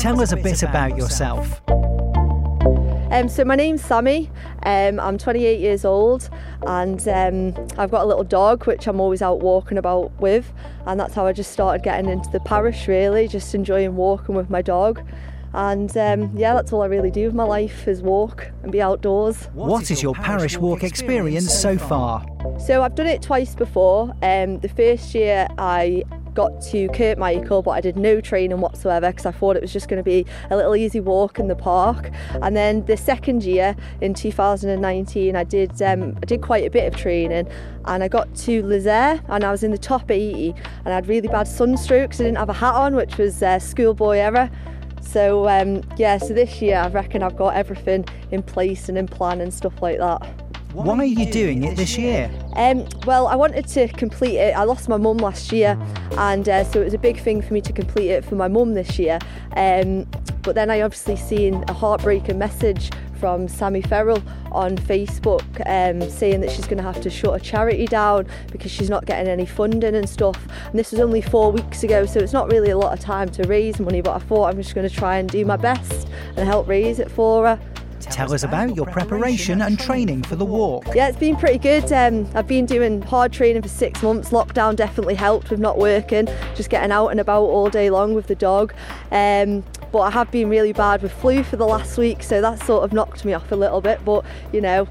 Tell us a bit about yourself. Um, so my name's Sammy. Um, I'm 28 years old, and um, I've got a little dog which I'm always out walking about with, and that's how I just started getting into the parish. Really, just enjoying walking with my dog. And um, yeah, that's all I really do with my life is walk and be outdoors. What is your parish walk experience so far? So I've done it twice before. Um, the first year I got to Kirkmichael, but I did no training whatsoever because I thought it was just going to be a little easy walk in the park. And then the second year in 2019, I did um, I did quite a bit of training, and I got to Lezayre and I was in the top 80, and I had really bad sunstroke because I didn't have a hat on, which was uh, schoolboy error. So um, yeah, so this year I reckon I've got everything in place and in plan and stuff like that. Why are you doing it this year? Um, well, I wanted to complete it. I lost my mum last year, and uh, so it was a big thing for me to complete it for my mum this year. Um, but then I obviously seen a heartbreaking message from Sammy Ferrell on Facebook um, saying that she's going to have to shut a charity down because she's not getting any funding and stuff. And this was only four weeks ago, so it's not really a lot of time to raise money. But I thought I'm just going to try and do my best and help raise it for her. Tell us about your preparation and training for the walk. Yeah, it's been pretty good. Um, I've been doing hard training for six months. Lockdown definitely helped with not working, just getting out and about all day long with the dog. Um, but I have been really bad with flu for the last week, so that sort of knocked me off a little bit. But you know,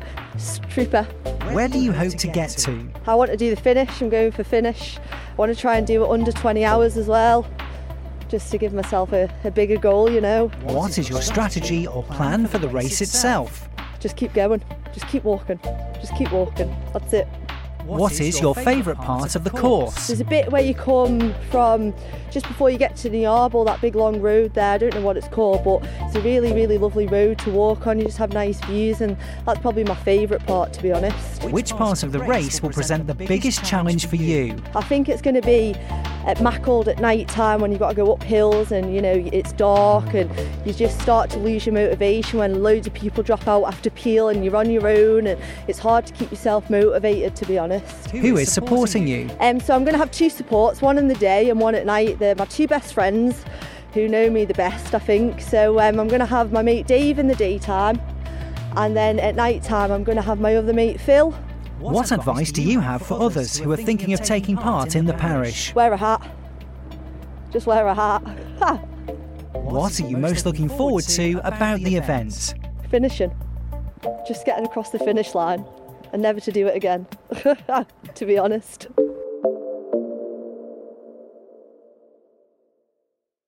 trooper. Where do you hope to get to? I want to do the finish. I'm going for finish. I want to try and do it under 20 hours as well just to give myself a, a bigger goal, you know. What is your strategy or plan for the race itself? Just keep going, just keep walking, just keep walking. That's it. What is your favourite part of the course? There's a bit where you come from just before you get to the Arble, that big long road there. I don't know what it's called, but it's a really, really lovely road to walk on. You just have nice views, and that's probably my favourite part, to be honest. Which part of the race will present the biggest challenge for you? I think it's going to be at Macclesfield at night time when you've got to go up hills and you know it's dark and you just start to lose your motivation when loads of people drop out after Peel and you're on your own and it's hard to keep yourself motivated to be honest. Who is supporting you? Um, so I'm going to have two supports, one in the day and one at night. They're my two best friends who know me the best I think. So um, I'm going to have my mate Dave in the daytime and then at night time I'm going to have my other mate Phil what advice do you have for others who are thinking of taking part in the parish? Wear a hat. Just wear a hat. What are you most looking forward to about the event? Finishing. Just getting across the finish line and never to do it again, to be honest.